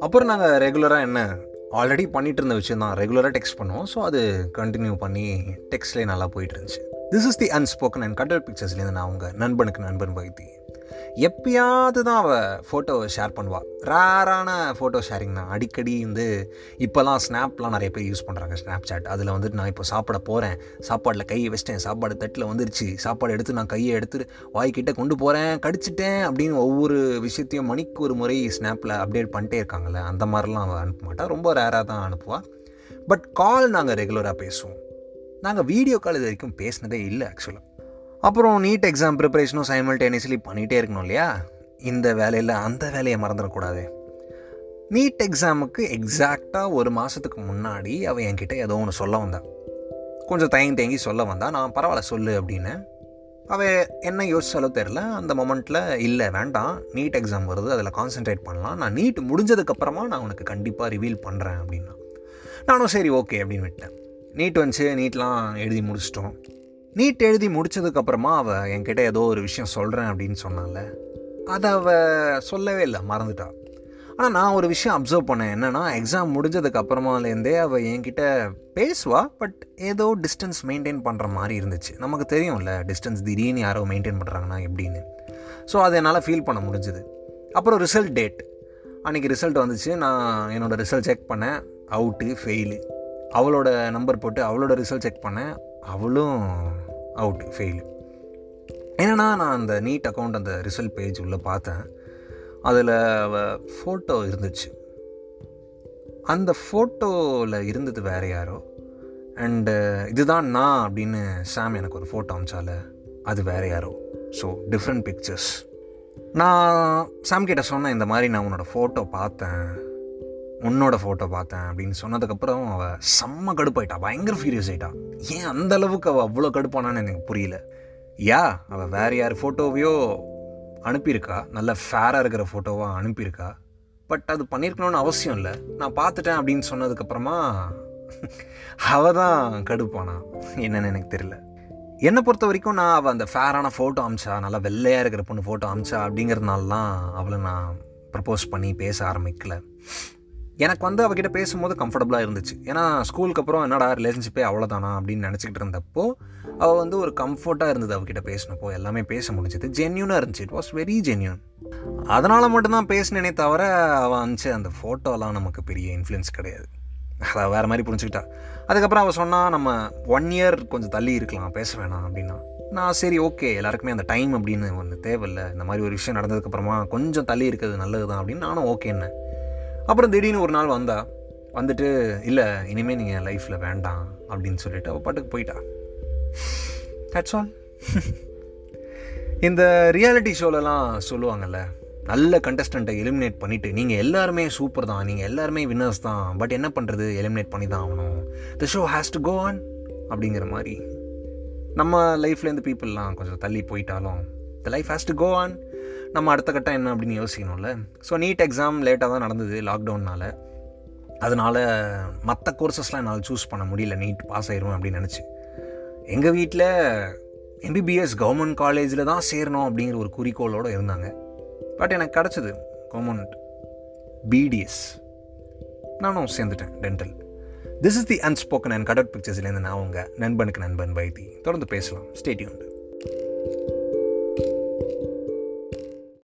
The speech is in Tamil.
அப்புறம் நாங்கள் ரெகுலராக என்ன ஆல்ரெடி பண்ணிட்டு இருந்த விஷயம் தான் ரெகுலராக டெக்ஸ்ட் பண்ணுவோம். ஸோ அது கண்டினியூ பண்ணி டெக்ஸ்ட்லேயே நல்லா போயிட்டு இருந்துச்சு. This is the unspoken and cutter பிக்சர்ஸ்லேருந்து நான் உங்கள் நண்பனுக்கு நண்பன் வைத்தி எப்பயாவது தான் அவள் ஃபோட்டோவை ஷேர் பண்ணுவாள் ரேரான ஃபோட்டோ ஷேரிங் தான். அடிக்கடி வந்து இப்போலாம் ஸ்னாப்லாம் நிறைய பேர் யூஸ் பண்ணுறாங்க ஸ்னாப் சாட் அதில் வந்துட்டு நான் இப்போ சாப்பிட போகிறேன் சாப்பாடில் கையை வச்சிட்டேன். சாப்பாடு தட்டில் வந்துருச்சு. சாப்பாடு எடுத்து நான் கையை எடுத்து வாய்க்கிட்ட கொண்டு போகிறேன் கடிச்சிட்டேன் அப்படின்னு ஒவ்வொரு விஷயத்தையும் மணிக்கு ஒரு முறை ஸ்னாப்பில் அப்டேட் பண்ணிட்டே இருக்காங்கல்ல அந்த மாதிரிலாம் அவள் அனுப்ப மாட்டாள் ரொம்ப ரேராக தான் அனுப்புவாள் பட் கால் நாங்கள் ரெகுலராக பேசுவோம். நாங்கள் வீடியோ கால் இது வரைக்கும் பேசினதே இல்லை ஆக்சுவலாக அப்புறம் நீட் எக்ஸாம் ப்ரிப்பரேஷனும் சைமல்டேனியஸ்லி பண்ணிகிட்டே இருக்கணும் இல்லையா? இந்த வேலையில் அந்த வேலையை மறந்துடக்கூடாது. நீட் எக்ஸாமுக்கு எக்ஸாக்டாக ஒரு மாதத்துக்கு முன்னாடி அவள் என்கிட்ட ஏதோ ஒன்று சொல்ல வந்தாள் கொஞ்சம் தயங்கி தயங்கி சொல்ல வந்தா நான் பரவாயில்ல சொல்லு அப்படின்னு. அவள் என்ன யோசிச்சாலும் தெரில அந்த மொமெண்ட்டில் இல்லை வேண்டாம். நீட் எக்ஸாம் வருது. அதில் கான்சென்ட்ரேட் பண்ணலாம். நான் நீட் முடிஞ்சதுக்கப்புறமா நான் உனக்கு கண்டிப்பாக ரிவீல் பண்ணுறேன் அப்படின்னா நானும் சரி ஓகே அப்படின்னு விட்டேன் நீட் வந்துச்சு. நீட்லாம் எழுதி முடிச்சிட்டோம். நீட் எழுதி முடிச்சதுக்கப்புறமா அவள் என்கிட்ட ஏதோ ஒரு விஷயம் சொல்கிறேன் அப்படின்னு சொன்னால. அதை அவள் சொல்லவே இல்லை மறந்துட்டா. ஆனால் நான் ஒரு விஷயம் அப்சர்வ் பண்ணேன். என்னென்னா எக்ஸாம் முடிஞ்சதுக்கு அப்புறமாலேருந்தே அவள் என்கிட்ட பேசுவா பட் ஏதோ டிஸ்டன்ஸ் மெயின்டைன் பண்ணுற மாதிரி இருந்துச்சு. நமக்கு தெரியும்ல டிஸ்டன்ஸ் திடீர்னு யாரோ மெயின்டைன் பண்ணுறாங்கன்னா எப்படின்னு. ஸோ அதை என்னால் ஃபீல் பண்ண முடிஞ்சுது. அப்புறம் ரிசல்ட் டேட் அன்றைக்கி ரிசல்ட் வந்துச்சு. நான் என்னோடய ரிசல்ட் செக் பண்ணேன். அவுட்டு ஃபெயிலு அவளோட நம்பர் போட்டு அவளோட ரிசல்ட் செக் பண்ணேன். அவளும் அவுட் ஃபெயில் என்னென்னா நான் அந்த நீட் அக்கௌண்ட் அந்த ரிசல்ட் பேஜ் உள்ளே பார்த்தேன். அதில் ஃபோட்டோ இருந்துச்சு. அந்த ஃபோட்டோவில் இருந்தது வேறு யாரோ? அண்டு இதுதான் நான் அப்படின்னு சாம் எனக்கு ஒரு ஃபோட்டோ அமிச்சால அது வேறு யாரோ? ஸோ டிஃப்ரெண்ட் பிக்சர்ஸ் நான் சாம் கிட்ட சொன்னேன் இந்த மாதிரி நான் உன்னோட ஃபோட்டோ பார்த்தேன். உன்னோட ஃபோட்டோ பார்த்தேன் அப்படின்னு சொன்னதுக்கப்புறம் அவள் செம்ம கடுப்பாயிட்டா. பயங்கர ஃபீரியஸ் ஆகிட்டா ஏன் அந்த அளவுக்கு அவள் அவ்வளோ கடுப்பானான்னு எனக்கு புரியல. யா அவள் வேறு யார் ஃபோட்டோவையோ அனுப்பியிருக்கா. நல்ல ஃபேராக இருக்கிற ஃபோட்டோவாக அனுப்பியிருக்கா. பட் அது பண்ணியிருக்கணும்னு அவசியம் இல்லை. நான் பார்த்துட்டேன் அப்படின்னு சொன்னதுக்கப்புறமா அவள் தான் கடுப்பானா என்னன்னு எனக்கு தெரியல. என்னை பொறுத்த வரைக்கும் நான் அவள் அந்த ஃபேரான ஃபோட்டோ அமிச்சா நல்லா வெள்ளையாக இருக்கிற பொண்ணு ஃபோட்டோ அமிச்சா அப்படிங்கிறதுனாலலாம் அவளை நான் ப்ரப்போஸ் பண்ணி பேச ஆரம்பிக்கலை. எனக்கு வந்து அவகிட்ட பேசும்போது கம்ஃபர்டபுளாக இருந்துச்சு. ஏன்னா ஸ்கூலுக்கு அப்புறம் என்னடா ரிலேஷன்ஷிப்பே அவ்வளோதானா அப்படின்னு நினச்சிக்கிட்டு இருந்தப்போ அவள் வந்து ஒரு கம்ஃபர்ட்டாக இருந்தது அவகிட்ட பேசினப்போ. எல்லாமே பேச முடிஞ்சது. ஜென்யூனாக இருந்துச்சு. இட் வாஸ் வெரி ஜென்யூன் அதனால் மட்டும்தான் பேசினேனே தவிர அவள் அனுப்பிச்சு அந்த ஃபோட்டோலாம் நமக்கு பெரிய இன்ஃப்ளூயன்ஸ் கிடையாது. அதை வேறு மாதிரி புரிஞ்சுக்கிட்டா. அதுக்கப்புறம் அவள் சொன்னால் நம்ம ஒன் இயர் கொஞ்சம் தள்ளி இருக்கலாம் பேச வேணாம் அப்படின்னா. நான் சரி ஓகே எல்லாருக்குமே அந்த டைம் அப்படின்னு ஒன்று தேவையில்லை. இந்த மாதிரி ஒரு விஷயம் நடந்ததுக்கப்புறமா கொஞ்சம் தள்ளி இருக்கிறது நல்லது தான் அப்படின்னு நானும் ஓகேன்னு அப்புறம் திடீர்னு ஒரு நாள் வந்தா வந்துட்டு இல்லை இனிமேல் நீங்கள் லைஃப்பில் வேண்டாம் அப்படின்னு சொல்லிட்டு அவள் பாட்டுக்கு போயிட்டா. தட்ஸ் ஆல் இந்த ரியாலிட்டி ஷோலலாம் சொல்லுவாங்கல்ல நல்ல கண்டஸ்டண்ட்டை எலிமினேட் பண்ணிவிட்டு நீங்கள் எல்லாருமே சூப்பர் தான் நீங்கள் எல்லாருமே வின்னர்ஸ் தான் பட் என்ன பண்ணுறது எலிமினேட் பண்ணி தான் ஆகணும். The show has to go on அப்படிங்கிற மாதிரி. நம்ம லைஃப்லேருந்து பீப்புளெலாம் கொஞ்சம் தள்ளி போயிட்டாலும் the life has to go on நம்ம அடுத்த கட்டம் என்ன அப்படின்னு யோசிக்கணும்ல. ஸோ நீட் எக்ஸாம் லேட்டாக தான் நடந்தது லாக்டவுனால் அதனால் மற்ற கோர்சஸ்லாம் என்னால் சூஸ் பண்ண முடியல. நீட் பாஸ் ஆயிரும் அப்படின்னு நினச்சி. எங்கள் வீட்டில் எம்பிபிஎஸ் கவர்மெண்ட் காலேஜில் தான் சேரணும் அப்படிங்கிற ஒரு குறிக்கோளோடு இருந்தாங்க. பட் எனக்கு கிடச்சிது கவர்மெண்ட் பிடிஎஸ் நானும் சேர்ந்துட்டேன் dental this is the unspoken and cut பிக்சர்ஸ்லேருந்து நான் உங்கள் நண்பனுக்கு நண்பன் வைத்தி தொடர்ந்து பேசலாம். ஸ்டேடியூண்டு